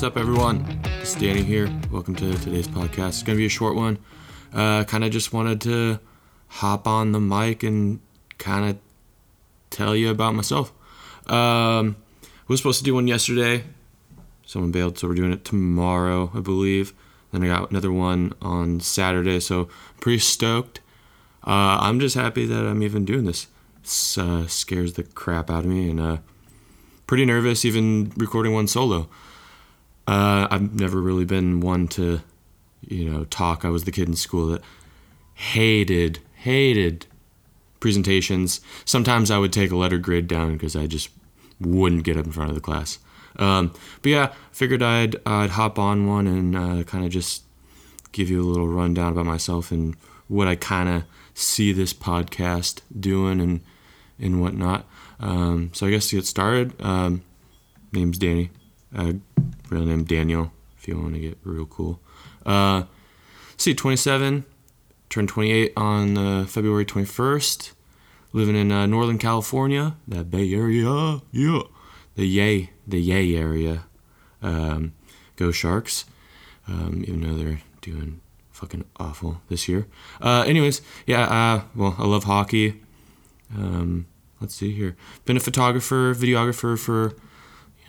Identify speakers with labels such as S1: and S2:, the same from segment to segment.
S1: What's up, everyone? It's Danny here. Welcome to today's podcast. It's going to be a short one. Uh, kind of just wanted to hop on the mic and kind of tell you about myself. Um, was supposed to do one yesterday. Someone bailed, so we're doing it tomorrow, I believe. Then I got another one on Saturday, so I'm pretty stoked. Uh, I'm just happy that I'm even doing this. It uh, scares the crap out of me, and uh, pretty nervous even recording one solo. Uh, I've never really been one to, you know, talk. I was the kid in school that hated, hated presentations. Sometimes I would take a letter grade down because I just wouldn't get up in front of the class. Um, but yeah, figured I'd I'd hop on one and uh, kind of just give you a little rundown about myself and what I kind of see this podcast doing and and whatnot. Um, so I guess to get started, um, name's Danny, uh, real name Daniel. If you want to get real cool. Uh, see, 27, turned 28 on uh, February 21st. Living in uh, Northern California, that Bay Area, yeah, the Yay, the Yay area. Um, go Sharks, um, even though they're doing fucking awful this year. Uh, anyways, yeah, uh, well, I love hockey. Um, let's see here. Been a photographer, videographer for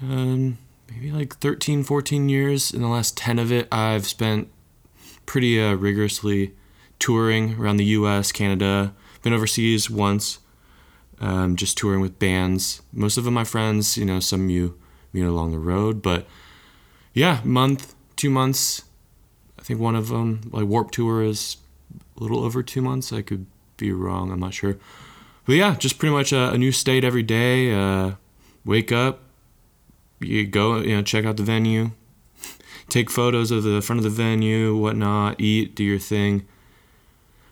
S1: um, maybe like 13, 14 years. In the last 10 of it, I've spent pretty uh, rigorously touring around the US, Canada. Been overseas once, um, just touring with bands. Most of them my friends, you know, some you meet along the road. But yeah, month, two months. I think one of them, like Warped Tour, is a little over two months. I could be wrong, I'm not sure. But yeah, just pretty much a, a new state every day. Uh, wake up, you go, you know, check out the venue, take photos of the front of the venue, whatnot, eat, do your thing.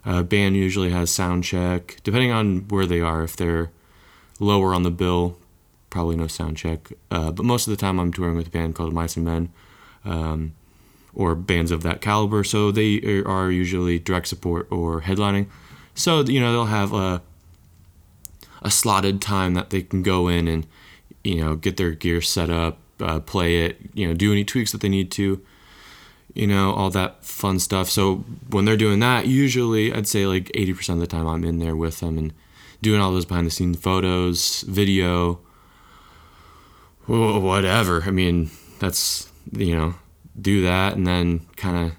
S1: Uh, band usually has sound check, depending on where they are. If they're lower on the bill, probably no sound check. Uh, but most of the time, I'm touring with a band called Mice and Men, um, or bands of that caliber. So they are usually direct support or headlining. So you know they'll have a a slotted time that they can go in and you know get their gear set up, uh, play it, you know, do any tweaks that they need to, you know, all that fun stuff. So when they're doing that, usually I'd say like 80% of the time I'm in there with them and doing all those behind the scenes photos, video, whatever. I mean, that's, you know, do that and then kind of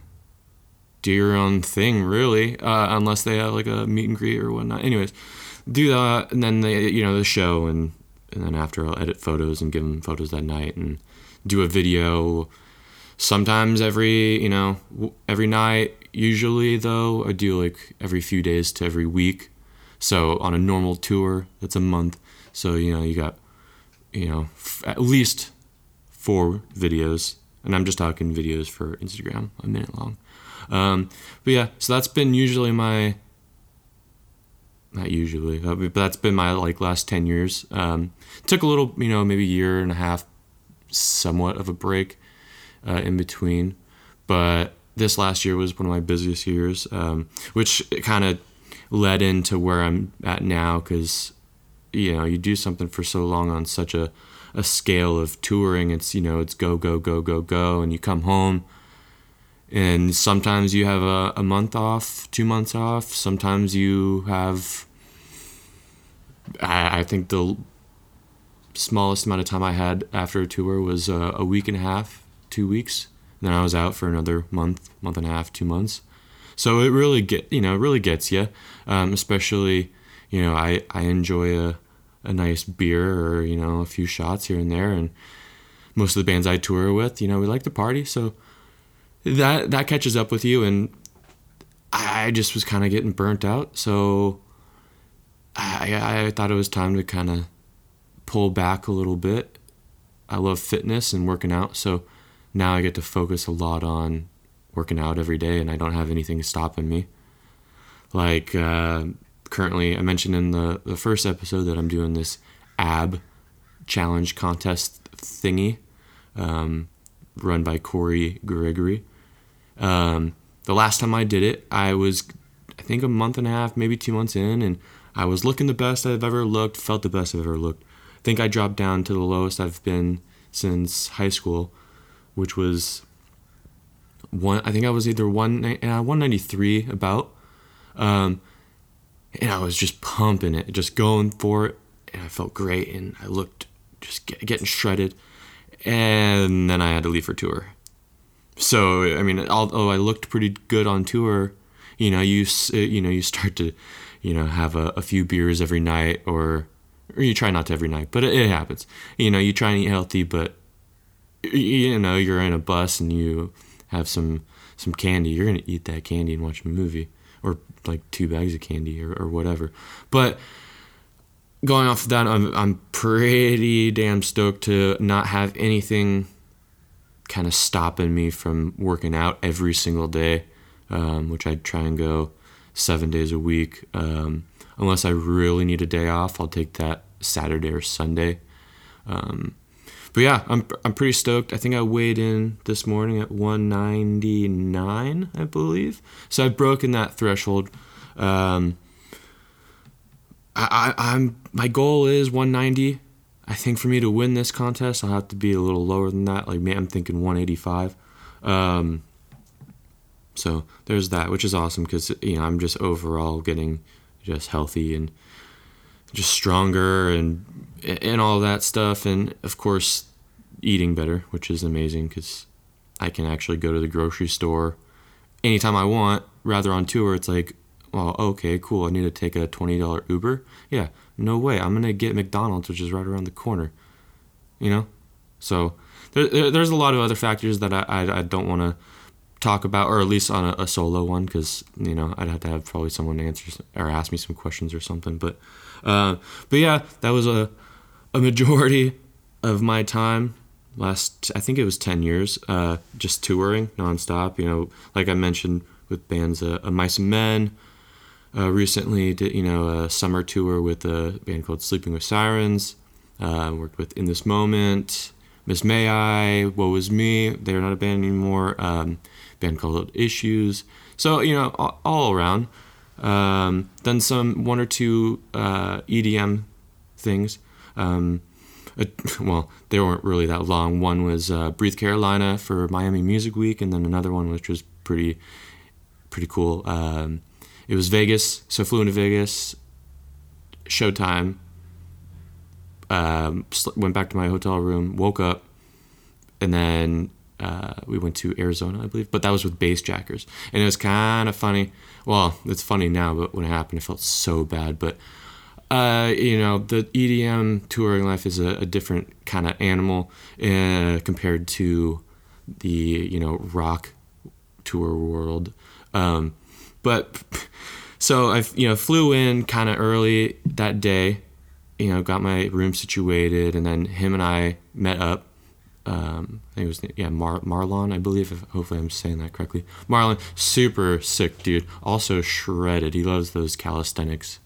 S1: do your own thing, really, uh, unless they have like a meet and greet or whatnot. Anyways, do that and then they, you know, the show and, and then after I'll edit photos and give them photos that night and do a video. Sometimes every you know every night usually though i do like every few days to every week. So on a normal tour that's a month. So you know you got you know f- at least four videos. And i'm just talking videos for instagram a minute long. Um, but yeah so that's been usually my not usually uh, but that's been my like last 10 years um, took a little you know maybe a year and a half somewhat of a break uh, in between. But this last year was one of my busiest years, um, which kind of led into where I'm at now because you know you do something for so long on such a a scale of touring it's you know it's go go go go go and you come home and sometimes you have a, a month off two months off sometimes you have I, I think the smallest amount of time i had after a tour was uh, a week and a half two weeks. And then I was out for another month, month and a half, two months. So it really get you know it really gets you, um, especially you know I I enjoy a a nice beer or you know a few shots here and there, and most of the bands I tour with, you know, we like to party, so that that catches up with you, and I just was kind of getting burnt out, so I I thought it was time to kind of pull back a little bit. I love fitness and working out, so now I get to focus a lot on working out every day and I don't have anything stopping me. Like uh, currently, I mentioned in the, the first episode that I'm doing this ab challenge contest thingy um, run by Corey Gregory. Um, the last time I did it, I was, I think, a month and a half, maybe two months in, and I was looking the best I've ever looked, felt the best I've ever looked. I think I dropped down to the lowest I've been since high school which was one. I think I was either one uh, one ninety three about, um, and I was just pumping it, just going for it, and I felt great, and I looked just get, getting shredded, and then I had to leave for tour. So I mean, although I looked pretty good on tour, you know, you you know you start to, you know, have a, a few beers every night, or or you try not to every night, but it, it happens. You know, you try and eat healthy, but you know you're in a bus and you have some some candy. You're gonna eat that candy and watch a movie, or like two bags of candy, or, or whatever. But going off of that, I'm I'm pretty damn stoked to not have anything kind of stopping me from working out every single day, um, which I try and go seven days a week. Um, unless I really need a day off, I'll take that Saturday or Sunday. Um, but yeah, I'm I'm pretty stoked. I think I weighed in this morning at 199, I believe. So I've broken that threshold. Um, I, I I'm my goal is 190. I think for me to win this contest, I'll have to be a little lower than that. Like, man, I'm thinking 185. Um, so there's that, which is awesome because you know I'm just overall getting just healthy and just stronger and and all that stuff, and of course eating better, which is amazing because I can actually go to the grocery store anytime I want. Rather on tour, it's like, well, okay, cool. I need to take a twenty dollar Uber. Yeah, no way. I'm gonna get McDonald's, which is right around the corner. You know, so there, there's a lot of other factors that I I, I don't want to talk about, or at least on a, a solo one, because you know I'd have to have probably someone answer or ask me some questions or something. But uh, but yeah, that was a a majority of my time last I think it was 10 years uh, just touring nonstop you know like I mentioned with bands uh, Mice and Men uh, recently did you know a summer tour with a band called Sleeping with Sirens. Uh, worked with In This Moment Miss May I Woe Is Me. They're not a band anymore. Um, band called Issues. So you know all, all around. Um, done some one or two uh, EDM things. Um, well, they weren't really that long. One was uh, Breathe Carolina for Miami Music Week, and then another one which was pretty, pretty cool. Um, it was Vegas, so flew into Vegas. Showtime. Um, went back to my hotel room, woke up, and then uh, we went to Arizona, I believe. But that was with Bassjackers, and it was kind of funny. Well, it's funny now, but when it happened, it felt so bad. But uh, you know, the EDM touring life is a, a different kind of animal uh, compared to the you know rock tour world. Um, but so I you know flew in kind of early that day, you know, got my room situated, and then him and I met up. Um, I think it was yeah Mar- Marlon, I believe. If, hopefully, I'm saying that correctly. Marlon, super sick dude. Also shredded. He loves those calisthenics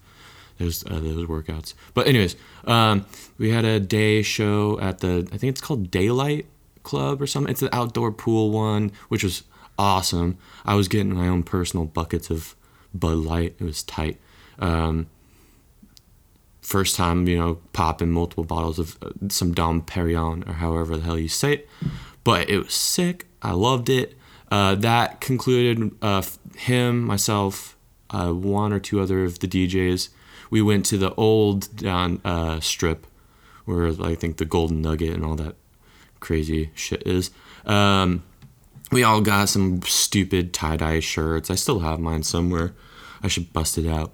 S1: those uh, those workouts. But anyways, um, we had a day show at the I think it's called Daylight Club or something. It's the outdoor pool one, which was awesome. I was getting my own personal buckets of Bud Light. It was tight. Um, first time, you know, popping multiple bottles of uh, some Dom Perignon or however the hell you say it. But it was sick. I loved it. Uh, that concluded uh, him, myself, uh, one or two other of the DJs we went to the old down uh, strip where I think the Golden Nugget and all that crazy shit is. Um, we all got some stupid tie dye shirts. I still have mine somewhere. I should bust it out.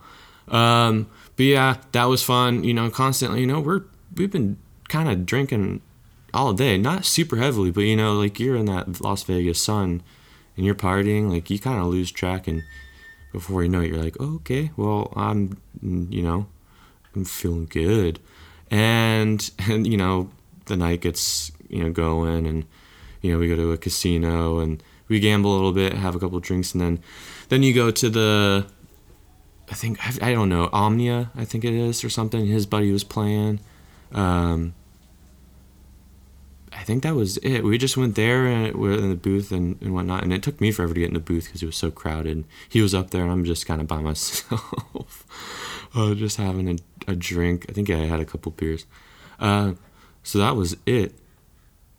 S1: Um, but yeah, that was fun. You know, constantly. You know, we're we've been kind of drinking all day, not super heavily, but you know, like you're in that Las Vegas sun and you're partying, like you kind of lose track and before you know it, you're like, oh, okay, well, I'm, you know, I'm feeling good, and and you know, the night gets you know going, and you know, we go to a casino and we gamble a little bit, have a couple drinks, and then then you go to the, I think I don't know, Omnia, I think it is or something. His buddy was playing. Um, I think that was it. We just went there and we are in the booth and, and whatnot. And it took me forever to get in the booth because it was so crowded. He was up there and I'm just kind of by myself, uh, just having a, a, drink. I think I had a couple beers. Uh, so that was it.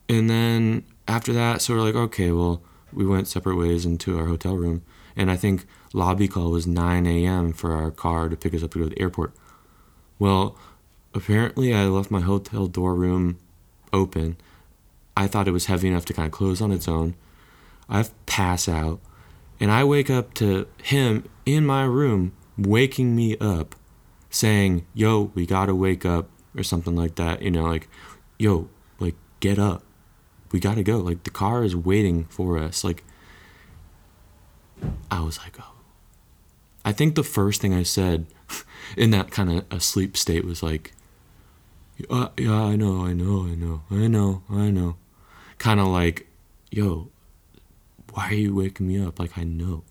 S1: And then after that, so we're like, okay, well, we went separate ways into our hotel room, and I think lobby call was 9 a.m. for our car to pick us up to go to the airport. Well, apparently I left my hotel door room open. I thought it was heavy enough to kind of close on its own. I pass out, and I wake up to him in my room waking me up, saying, "Yo, we gotta wake up," or something like that. You know, like, "Yo, like, get up, we gotta go." Like the car is waiting for us. Like, I was like, "Oh." I think the first thing I said in that kind of asleep state was like, uh, yeah, I know, I know, I know, I know, I know. Kind of like, yo, why are you waking me up? Like, I know.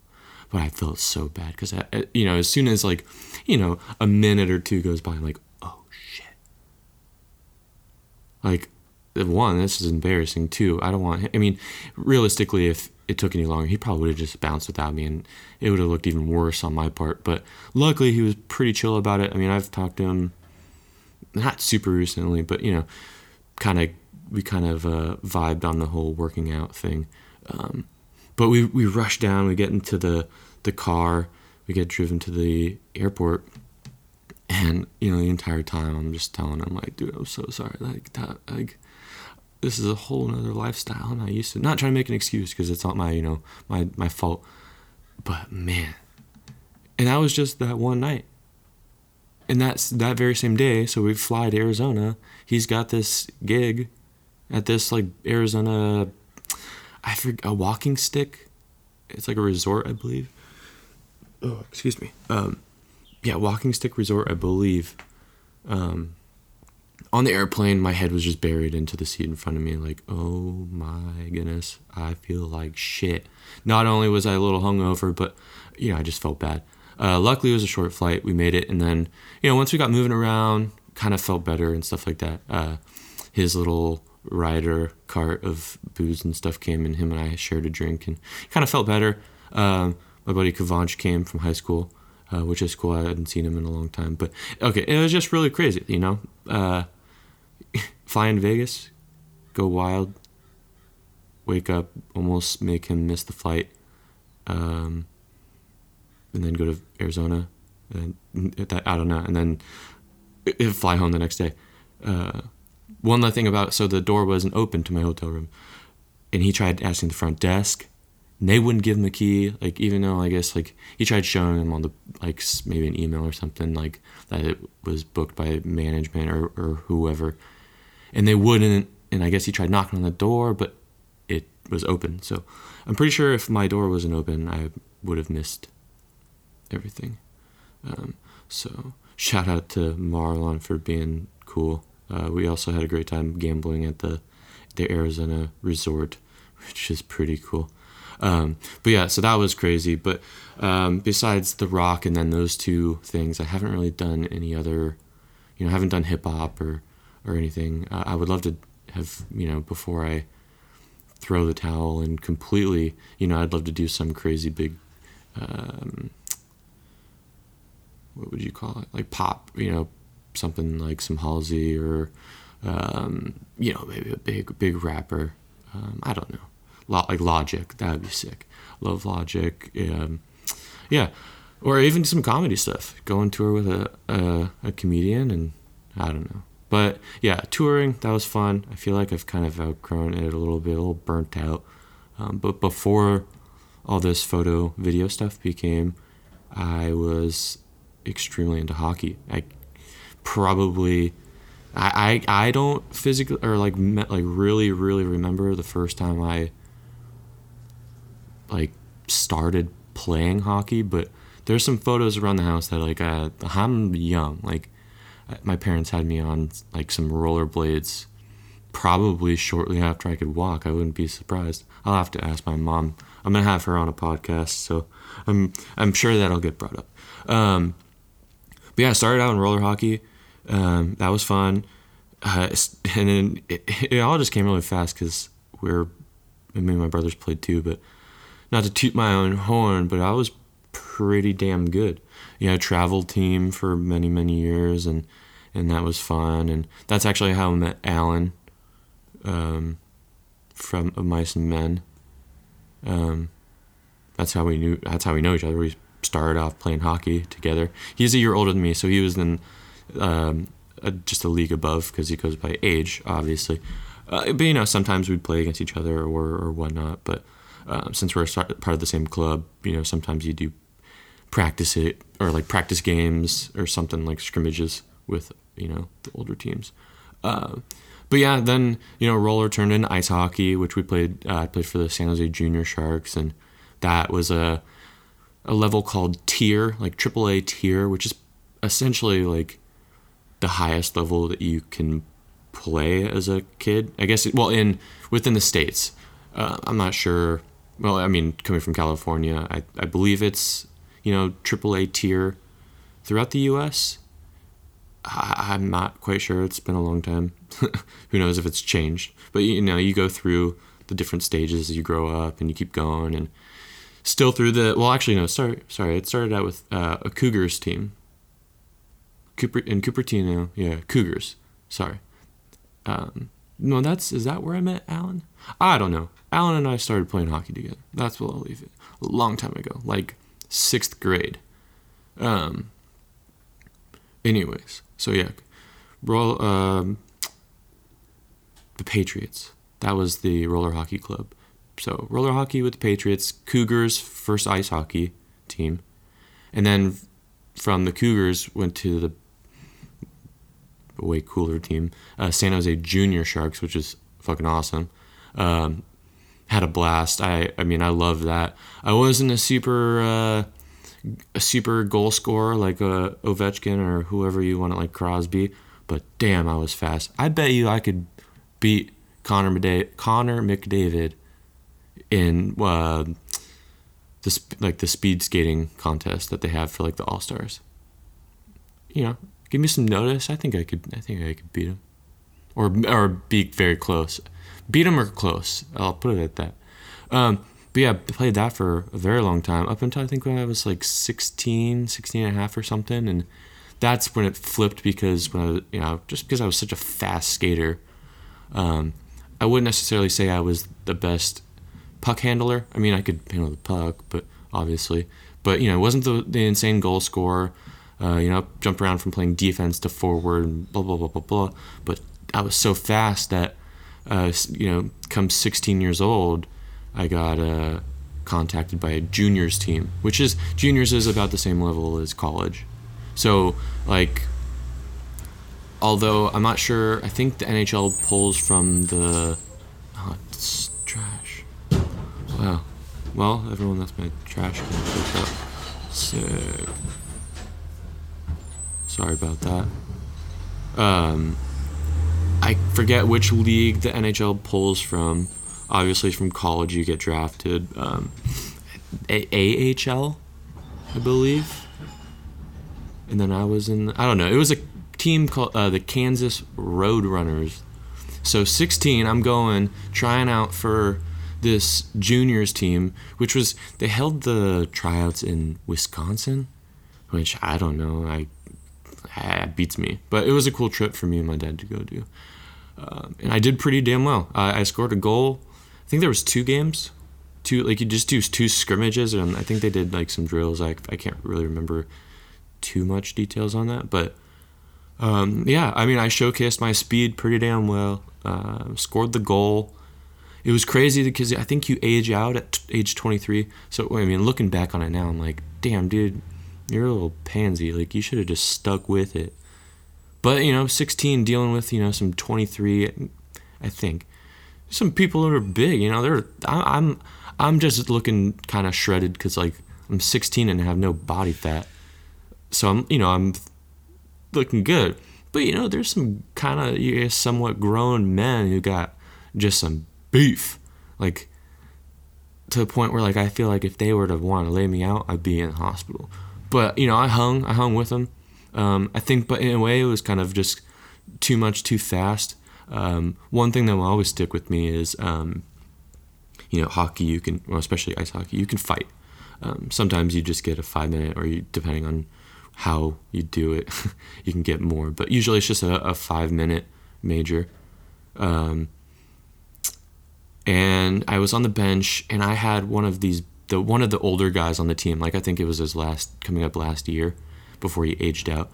S1: But I felt so bad because, you know, as soon as like, you know, a minute or two goes by, I'm like, oh shit. Like, one, this is embarrassing. Two, I don't want, I mean, realistically, if it took any longer, he probably would have just bounced without me and it would have looked even worse on my part. But luckily, he was pretty chill about it. I mean, I've talked to him not super recently, but you know, kind of we kind of uh, vibed on the whole working out thing. Um, but we we rush down, we get into the the car, we get driven to the airport, and you know the entire time I'm just telling him like, dude, I'm so sorry, like that, like this is a whole nother lifestyle I'm not used to. Not trying to make an excuse because it's not my you know my my fault, but man, and that was just that one night and that's that very same day. So we fly to Arizona. He's got this gig at this like Arizona, I forget a Talking Stick. It's like a resort, I believe. Oh, excuse me. Um, yeah, Talking Stick resort, I believe. Um, on the airplane, my head was just buried into the seat in front of me. Like, oh my goodness, I feel like shit. Not only was I a little hungover, but you know, I just felt bad. Uh, luckily, it was a short flight. We made it, and then you know once we got moving around, kind of felt better and stuff like that. Uh, his little rider cart of booze and stuff came, and him and I shared a drink, and kind of felt better. Um, my buddy Kavanch came from high school, uh, which is cool. I hadn't seen him in a long time, but okay, it was just really crazy, you know. Fly in Vegas, go wild, wake up, almost make him miss the flight. Um, and then go to Arizona, and that I don't know, and then fly home the next day. Uh, one other thing about so the door wasn't open to my hotel room, and he tried asking the front desk, they wouldn't give him the key. Like even though I guess like he tried showing them on the like maybe an email or something like that it was booked by management or or whoever, and they wouldn't. And I guess he tried knocking on the door, but it was open. So I'm pretty sure if my door wasn't open, I would have missed everything. Um, so shout out to Marlon for being cool. Uh, we also had a great time gambling at the the Arizona resort, which is pretty cool. Um, but yeah, so that was crazy. But um, besides The Rock and then those two things, I haven't really done any other, you know, I haven't done hip hop or or anything. Uh, I would love to have, you know, before I throw the towel and completely, you know, I'd love to do some crazy big um, what would you call it? Like pop, you know, something like some Halsey or, um, you know, maybe a big big rapper. Um, I don't know, like Logic. That would be sick. Love Logic. Um, yeah, or even some comedy stuff. Go on tour with a, a a comedian, and I don't know. But yeah, touring that was fun. I feel like I've kind of outgrown it a little bit, a little burnt out. Um, but before all this photo video stuff became, I was extremely into hockey. I probably I, I I don't physically or like like really really remember the first time I like started playing hockey, but there's some photos around the house that like uh, I'm young. Like my parents had me on like some rollerblades probably shortly after I could walk. I wouldn't be surprised. I'll have to ask my mom. I'm gonna have her on a podcast, so I'm I'm sure that'll get brought up. Um, but yeah, I started out in roller hockey. Um, that was fun. Uh, and then it, it, all just came really fast because we're, I mean, my brothers played too, but not to toot my own horn, but I was pretty damn good. Yeah, travel team for many, many years, and, and that was fun. And that's actually how I met Alan um, from of Mice and Men. Um, that's how we knew. That's how we know each other. We started off playing hockey together. He's a year older than me, so he was in um, a, just a league above because he goes by age, obviously. Uh, but you know, sometimes we'd play against each other or or whatnot. But uh, since we're part of the same club, you know, sometimes you do practice it or like practice games or something like scrimmages with you know the older teams. Uh, but yeah, then you know roller turned into ice hockey, which we played. Uh, I played for the San Jose Junior Sharks, and that was a a level called tier, like AAA tier, which is essentially like the highest level that you can play as a kid. I guess well in within the states. Uh, I'm not sure. Well, I mean, coming from California, I, I believe it's you know AAA tier throughout the U.S. I, am not quite sure. It's been a long time. Who knows if it's changed? But you know, you go through the different stages as you grow up, and you keep going, and still through the. Well, actually, no. Sorry, sorry. It started out with uh, a Cougars team. Cooper in Cupertino, yeah, Cougars. Sorry. Um, no, that's is that where I met Alan? I don't know. Alan and I started playing hockey together. That's what I'll leave it. A long time ago, like sixth grade. Um. Anyways, so yeah, roll um, the Patriots. That was the roller hockey club. So roller hockey with the Patriots, Cougars first ice hockey team, and then from the Cougars went to the way cooler team, uh, San Jose Junior Sharks, which is fucking awesome. Um, had a blast. I I mean I love that. I wasn't a super uh, a super goal scorer like uh, Ovechkin or whoever you want it like Crosby, but damn I was fast. I bet you I could beat Connor McDavid, Connor McDavid in uh, the like the speed skating contest that they have for like the All Stars. You know, give me some notice. I think I could. I think I could beat him, or or be very close. Beat him or close. I'll put it at that. Um, but yeah, I played that for a very long time, up until I think when I was like 16, 16 and a half or something. And that's when it flipped because when I you know, just because I was such a fast skater, um, I wouldn't necessarily say I was the best puck handler. I mean, I could handle the puck, but obviously, but you know, it wasn't the, the insane goal scorer. Uh, you know, jumped around from playing defense to forward and blah blah blah blah blah. But I was so fast that, uh, you know, come 16 years old, I got uh, contacted by a juniors team, which is juniors is about the same level as college. So like, although I'm not sure, I think the NHL pulls from the. Oh, it's trash. Wow. Well, everyone, that's my trash can. Sick. Sorry about that. Um, I forget which league the NHL pulls from. Obviously, from college, you get drafted. Um, A- AHL, I believe. And then I was in. I don't know. It was a team called uh, the Kansas Roadrunners. So 16, I'm going trying out for this juniors team, which was they held the tryouts in Wisconsin, which I don't know. I beats me. But it was a cool trip for me and my dad to go do. Um, and I did pretty damn well. I, scored a goal. I think there was two games, two like you just do two scrimmages, and I think they did like some drills. I I can't really remember too much details on that, but um, yeah, I mean I showcased my speed pretty damn well. Uh, scored the goal. It was crazy because I think you age out at t- age 23. So I mean, looking back on it now, I'm like, damn, dude, you're a little pansy. Like you should have just stuck with it. But you know, 16 dealing with you know some 23, I think some people that are big. You know, they're I'm I'm just looking kind of shredded because like I'm 16 and have no body fat, so I'm you know I'm looking good. But you know, there's some kind of you guys somewhat grown men who got just some beef, like to the point where like I feel like if they were to want to lay me out, I'd be in the hospital. But you know, I hung, I hung with them. Um, I think, but in a way, it was kind of just too much, too fast. Um, one thing that will always stick with me is, um, you know, hockey. You can, well, especially ice hockey, you can fight. Um, sometimes you just get a five minute, or you, depending on how you do it, you can get more. But usually, it's just a, a five minute major. Um, and I was on the bench, and I had one of these the one of the older guys on the team. Like I think it was his last coming up last year before he aged out,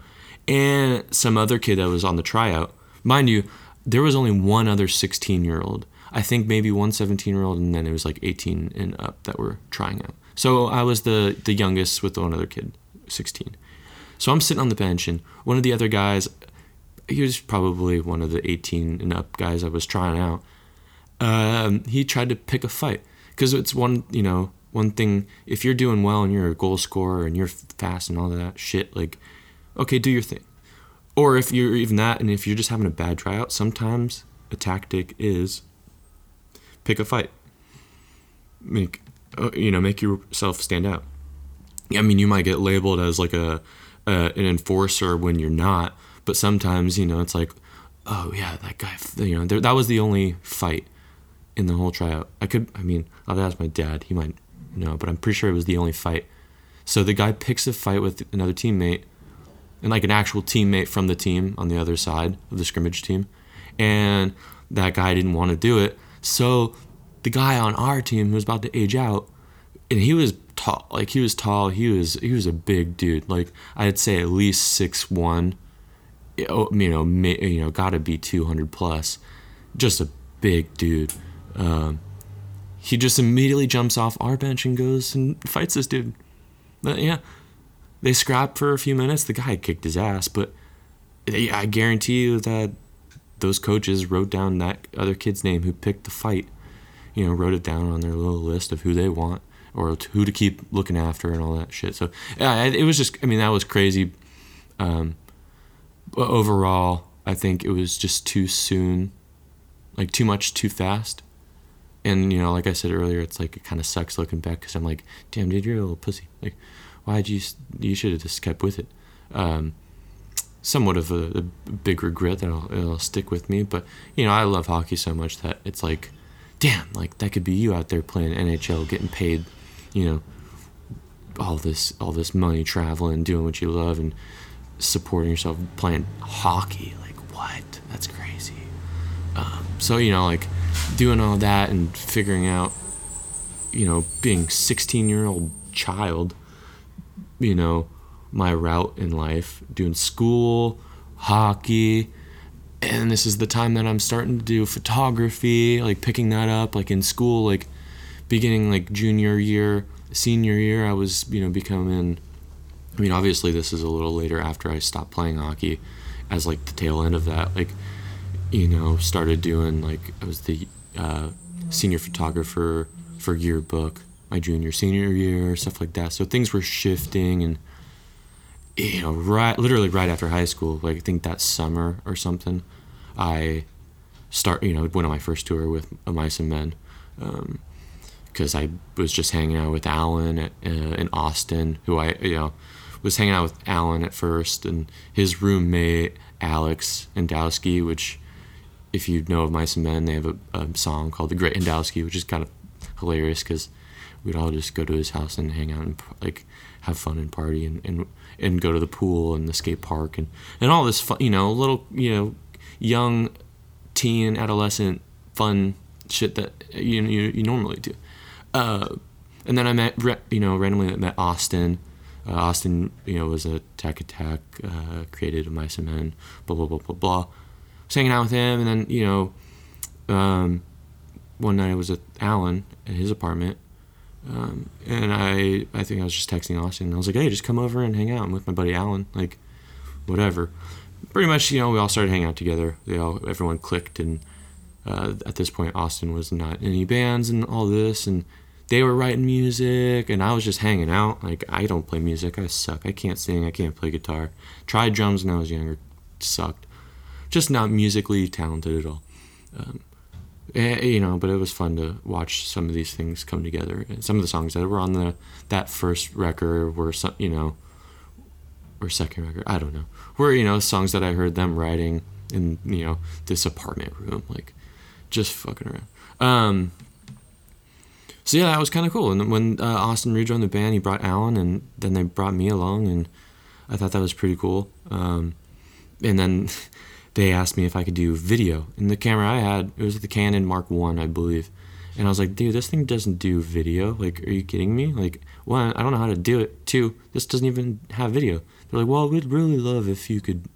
S1: and some other kid that was on the tryout. Mind you, there was only one other 16 year old. I think maybe one 17 year old, and then it was like 18 and up that were trying out. So I was the the youngest with one other kid, 16. So I'm sitting on the bench, and one of the other guys, he was probably one of the 18 and up guys I was trying out. Um, he tried to pick a fight because it's one, you know, one thing. If you're doing well and you're a goal scorer and you're fast and all that shit, like, okay, do your thing. Or if you're even that, and if you're just having a bad tryout, sometimes a tactic is pick a fight. Make, uh, you know, make yourself stand out. I mean, you might get labeled as like a uh, an enforcer when you're not. But sometimes, you know, it's like, oh yeah, that guy. You know, that was the only fight in the whole tryout. I could, I mean, I'll ask my dad. He might know, but I'm pretty sure it was the only fight. So the guy picks a fight with another teammate, and like an actual teammate from the team on the other side of the scrimmage team, and that guy didn't want to do it. So the guy on our team who was about to age out, and he was tall. Like he was tall. He was he was a big dude. Like I'd say at least six one. You know, you know, gotta be two hundred plus. Just a big dude. Um, he just immediately jumps off our bench and goes and fights this dude. But yeah, they scrap for a few minutes. The guy kicked his ass, but I guarantee you that those coaches wrote down that other kid's name who picked the fight. You know, wrote it down on their little list of who they want or who to keep looking after and all that shit. So yeah, it was just I mean that was crazy. Um, but overall, I think it was just too soon, like too much too fast. And you know, like I said earlier, it's like it kind of sucks looking back because I'm like, damn, dude, you're a little pussy. Like, why'd you? You should have just kept with it. Um, somewhat of a, a, big regret that will it'll stick with me, but you know, I love hockey so much that it's like, damn, like that could be you out there playing NHL, getting paid you know all this all this money traveling doing what you love and supporting yourself playing hockey like what that's crazy um, so you know like doing all that and figuring out you know being 16 year old child you know my route in life doing school hockey and this is the time that i'm starting to do photography like picking that up like in school like beginning like junior year, senior year, I was you know becoming. I mean, obviously, this is a little later after I stopped playing hockey, as like the tail end of that. Like, you know, started doing like I was the uh, senior photographer for yearbook my junior senior year stuff like that. So things were shifting and you know right literally right after high school like I think that summer or something I start you know went on my first tour with Mice and Men. Um, because I was just hanging out with Alan at, uh, in Austin, who I you know was hanging out with Alan at first, and his roommate Alex Andowski, which if you know of Mice and Men, they have a, a song called "The Great Andowski," which is kind of hilarious because we'd all just go to his house and hang out and like have fun and party and, and and go to the pool and the skate park and and all this fun, you know, little you know, young teen adolescent fun shit that you you, you normally do. Uh, and then I met, you know, randomly met Austin. Uh, Austin, you know, was a tech attack, uh, created a Mice and Men, blah, blah, blah, blah, blah. Was hanging out with him, and then, you know, um, one night I was at Alan at his apartment, um, and I, I think I was just texting Austin, I was like, hey, just come over and hang out. I'm with my buddy Alan, like, whatever. Pretty much, you know, we all started hanging out together. They all, everyone clicked, and uh, at this point, Austin was not in any bands and all this, and they were writing music and I was just hanging out. Like I don't play music. I suck. I can't sing. I can't play guitar. Tried drums when I was younger. Sucked. Just not musically talented at all. Um, eh, you know, but it was fun to watch some of these things come together. And some of the songs that were on the that first record were some, you know, or second record. I don't know. Were you know songs that I heard them writing in you know this apartment room, like just fucking around. Um, so yeah, that was kind of cool. And when uh, Austin rejoined the band, he brought Alan, and then they brought me along, and I thought that was pretty cool. Um, and then they asked me if I could do video. And the camera I had, it was the Canon Mark One, I believe. And I was like, dude, this thing doesn't do video. Like, are you kidding me? Like, one, I don't know how to do it. Two, this doesn't even have video. They're like, well, we'd really love if you could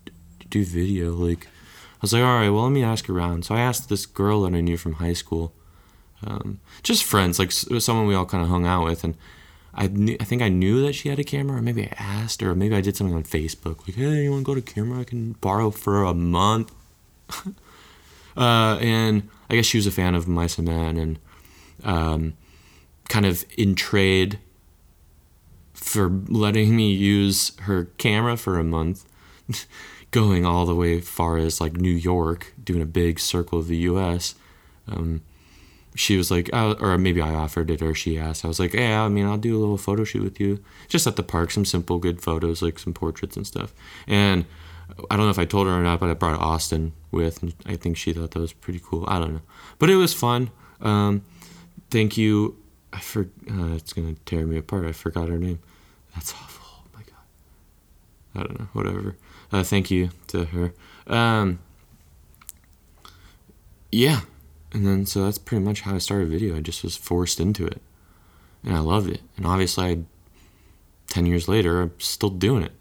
S1: do video. Like, I was like, all right, well, let me ask around. So I asked this girl that I knew from high school, um, just friends, like someone we all kind of hung out with, and I knew, I think I knew that she had a camera, or maybe I asked, or maybe I did something on Facebook, like, hey, you want to go to camera? I can borrow for a month. uh, and I guess she was a fan of Mice and Men, and um, kind of in trade for letting me use her camera for a month, going all the way far as like New York, doing a big circle of the U.S. Um, she was like, oh, or maybe I offered it, or she asked. I was like, yeah, I mean, I'll do a little photo shoot with you, just at the park, some simple, good photos, like some portraits and stuff. And I don't know if I told her or not, but I brought Austin with, and I think she thought that was pretty cool. I don't know, but it was fun. Um, thank you. I for uh, it's gonna tear me apart. I forgot her name. That's awful. Oh my god. I don't know. Whatever. Uh, thank you to her. Um, yeah, and then so that's pretty much how I started video. I just was forced into it, and I loved it. And obviously, I, ten years later, I'm still doing it.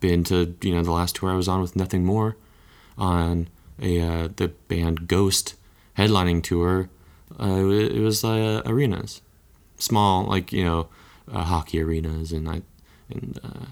S1: Been to you know the last tour I was on with Nothing More, on a uh, the band Ghost headlining tour. Uh, it was uh, arenas, small like you know uh, hockey arenas and I and uh,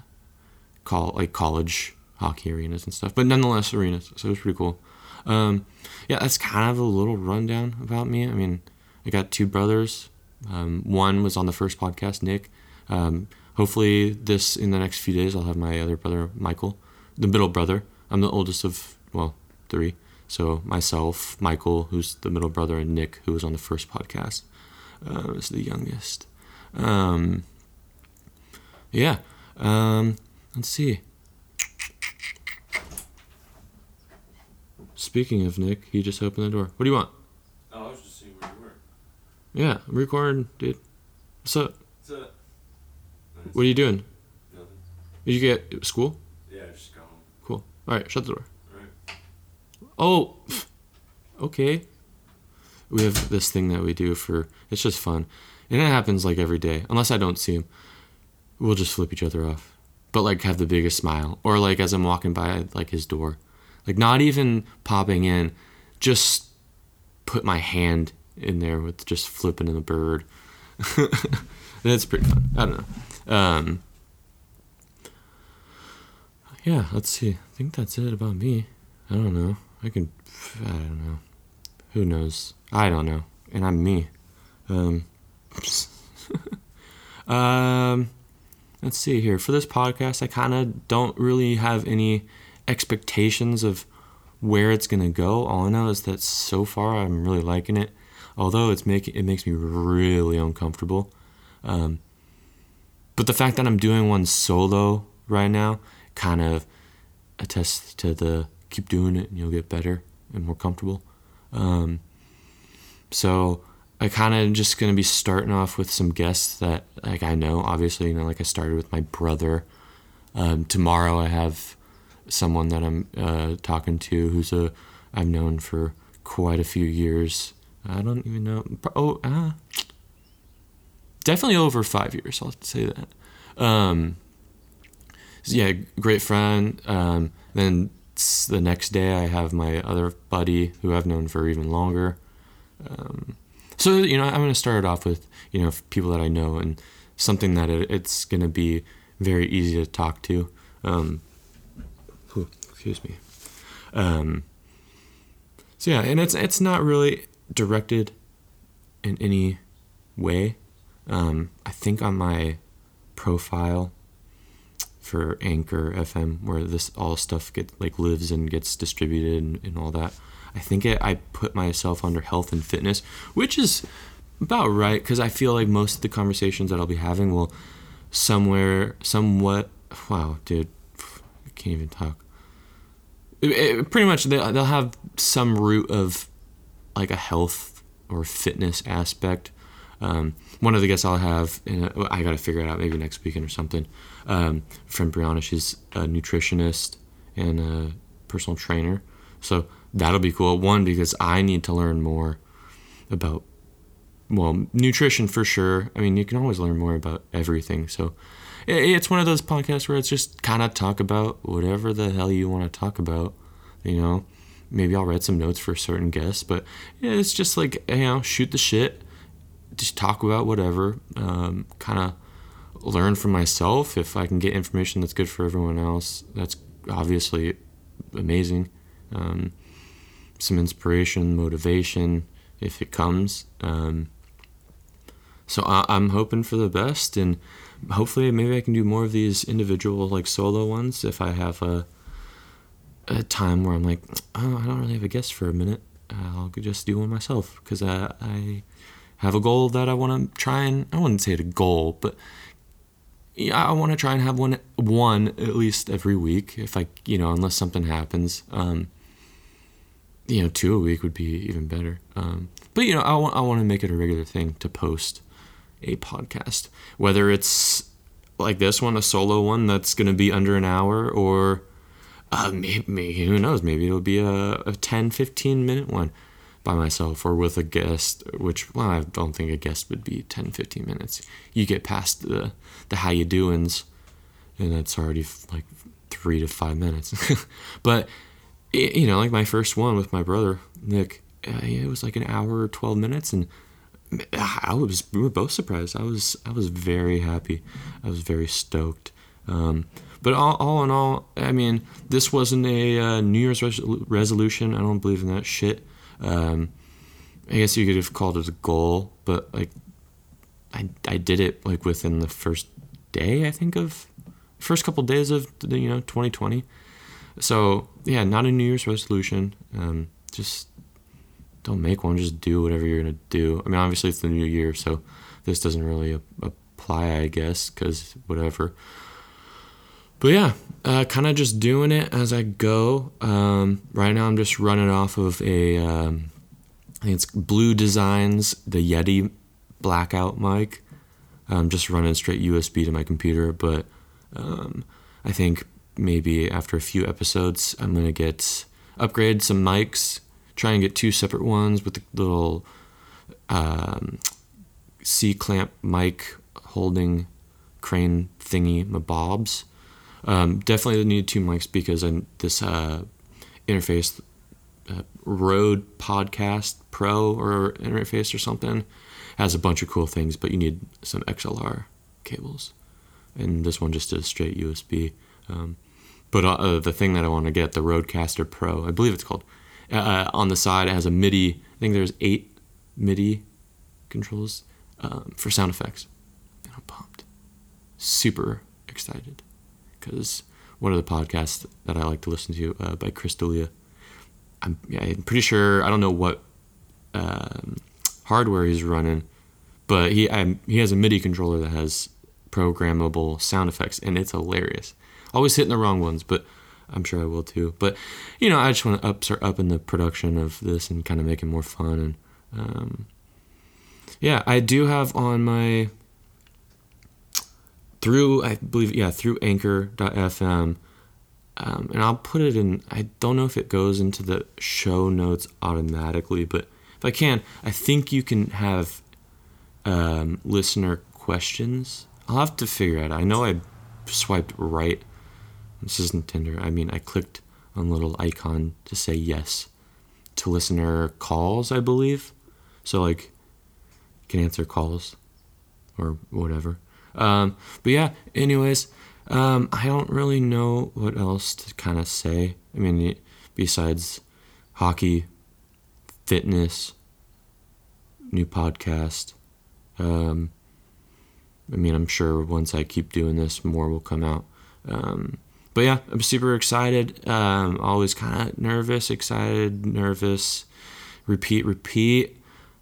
S1: call like college hockey arenas and stuff, but nonetheless arenas. So it was pretty cool. Um, yeah, that's kind of a little rundown about me. I mean, I got two brothers. Um, one was on the first podcast, Nick. Um, hopefully, this in the next few days, I'll have my other brother, Michael, the middle brother. I'm the oldest of well three. So myself, Michael, who's the middle brother, and Nick, who was on the first podcast, uh, is the youngest. Um, yeah. Um, let's see. Speaking of Nick, he just opened the door. What do you want?
S2: Oh, I was just seeing where you were.
S1: Yeah, I'm recording, dude. What's up?
S2: What's up? Nice.
S1: What are you doing?
S2: Nothing.
S1: Did you get school?
S2: Yeah, I just got home.
S1: Cool. All right, shut the door.
S2: Alright.
S1: Oh, okay. We have this thing that we do for. It's just fun, and it happens like every day. Unless I don't see him, we'll just flip each other off. But like have the biggest smile, or like as I'm walking by like his door, like not even popping in, just put my hand in there with just flipping in the bird. That's pretty fun. I don't know. Um, yeah, let's see. I think that's it about me. I don't know. I can. I don't know. Who knows? I don't know. And I'm me. Um, um, let's see here. For this podcast, I kind of don't really have any expectations of where it's gonna go. All I know is that so far I'm really liking it. Although it's making it makes me really uncomfortable. Um, but the fact that I'm doing one solo right now kind of attests to the keep doing it and you'll get better and more comfortable. Um, so I kind of just gonna be starting off with some guests that like I know. Obviously, you know, like I started with my brother. Um, tomorrow I have someone that I'm uh, talking to who's a I've known for quite a few years. I don't even know. Oh, uh, definitely over five years. I'll say that. Um, yeah, great friend. Um, then the next day, I have my other buddy who I've known for even longer. Um, so you know, I'm gonna start it off with you know people that I know and something that it, it's gonna be very easy to talk to. Um, excuse me. Um, so yeah, and it's it's not really directed in any way. Um, I think on my profile for Anchor FM, where this all stuff get like lives and gets distributed and, and all that. I think it, I put myself under health and fitness, which is about right because I feel like most of the conversations that I'll be having will somewhere, somewhat. Wow, dude, I can't even talk. It, it, pretty much, they, they'll have some root of like a health or fitness aspect. Um, one of the guests I'll have, and I got to figure it out maybe next weekend or something. Um, friend Brianna, she's a nutritionist and a personal trainer. So that'll be cool. One, because I need to learn more about well, nutrition for sure. I mean, you can always learn more about everything. So it's one of those podcasts where it's just kind of talk about whatever the hell you want to talk about. You know, maybe I'll write some notes for certain guests, but it's just like you know, shoot the shit, just talk about whatever. Um, kind of learn from myself. If I can get information that's good for everyone else, that's obviously amazing. Um, some inspiration, motivation, if it comes. Um, so I, I'm hoping for the best, and hopefully maybe I can do more of these individual like solo ones if I have a a time where I'm like, oh, I don't really have a guest for a minute. I'll just do one myself because I, I have a goal that I want to try and I wouldn't say it a goal, but yeah, I want to try and have one one at least every week. If I, you know, unless something happens, um, you know, two a week would be even better. Um, but you know, I want I want to make it a regular thing to post a podcast, whether it's like this one, a solo one that's going to be under an hour, or uh, maybe, maybe who knows, maybe it'll be a, a 10, 15 minute one by myself or with a guest, which well, I don't think a guest would be 10, 15 minutes. You get past the the how you doings, and it's already like three to five minutes. but y- you know, like my first one with my brother Nick, uh, it was like an hour or twelve minutes, and I was we were both surprised. I was I was very happy. I was very stoked. Um, but all, all in all, I mean, this wasn't a uh, New Year's res- resolution. I don't believe in that shit. Um, I guess you could have called it a goal, but like, I I did it like within the first day. I think of first couple days of you know 2020. So yeah, not a New Year's resolution. Um, just don't make one. Just do whatever you're gonna do. I mean, obviously it's the new year, so this doesn't really apply, I guess, because whatever. But yeah, uh, kind of just doing it as I go. Um, right now, I'm just running off of a, um, I think it's Blue Designs, the Yeti blackout mic. I'm just running straight USB to my computer, but um, I think maybe after a few episodes, I'm gonna get upgrade some mics, try and get two separate ones with the little um, C clamp mic holding crane thingy, my bobs. Um, definitely need two mics because I, this uh, interface, uh, Rode Podcast Pro or interface or something, has a bunch of cool things, but you need some XLR cables, and this one just is straight USB. Um, but uh, the thing that I want to get, the Rodecaster Pro, I believe it's called, uh, on the side it has a MIDI. I think there's eight MIDI controls um, for sound effects, and I'm pumped, super excited, because one of the podcasts that I like to listen to uh, by Chris D'Elia, I'm, yeah, I'm pretty sure I don't know what um, hardware he's running, but he i he has a MIDI controller that has programmable sound effects, and it's hilarious. Always hitting the wrong ones, but I'm sure I will too. But you know, I just want to up start up in the production of this and kind of make it more fun and. Um, yeah, I do have on my through I believe yeah through Anchor.fm, um, and I'll put it in. I don't know if it goes into the show notes automatically, but if I can, I think you can have um, listener questions. I'll have to figure out. I know I swiped right. This isn't Tinder. I mean, I clicked on a little icon to say yes to listener calls, I believe. So like, can answer calls or whatever. Um, but yeah, anyways, um, I don't really know what else to kind of say. I mean, besides hockey, fitness, new podcast. Um, I mean, I'm sure once I keep doing this, more will come out. Um, but yeah, I'm super excited. Um, always kind of nervous, excited, nervous. Repeat, repeat.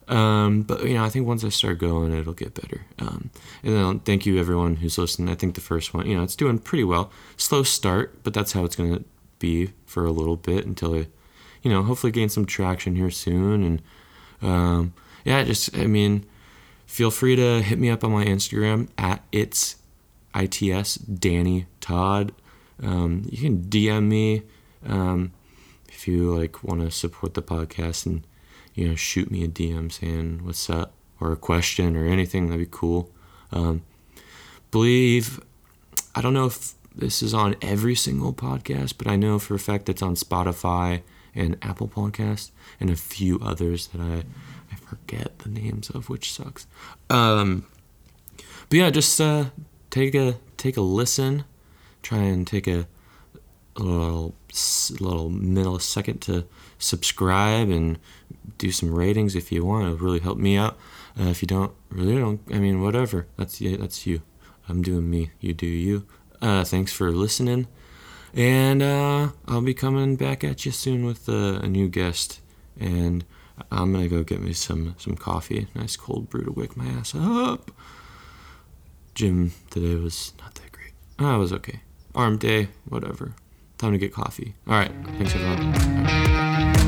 S1: Um, but you know, I think once I start going, it'll get better. Um, and then thank you everyone who's listening. I think the first one, you know, it's doing pretty well. Slow start, but that's how it's gonna be for a little bit until I, you know, hopefully gain some traction here soon. And um, yeah, just I mean, feel free to hit me up on my Instagram at it's its Danny Todd. Um, you can DM me um, if you like want to support the podcast and you know shoot me a DM saying what's up or a question or anything, that'd be cool. Um, believe I don't know if this is on every single podcast, but I know for a fact it's on Spotify and Apple Podcast and a few others that I I forget the names of, which sucks. Um, but yeah, just uh, take a take a listen, try and take a, a little little millisecond to subscribe and do some ratings if you want. It'll really help me out. Uh, if you don't, really don't. I mean, whatever. That's you. That's you. I'm doing me. You do you. Uh, thanks for listening, and uh, I'll be coming back at you soon with uh, a new guest. And I'm gonna go get me some some coffee, nice cold brew to wake my ass up. Gym today was not that great. Oh, it was okay. Arm day, whatever. Time to get coffee. All right. Thanks everyone.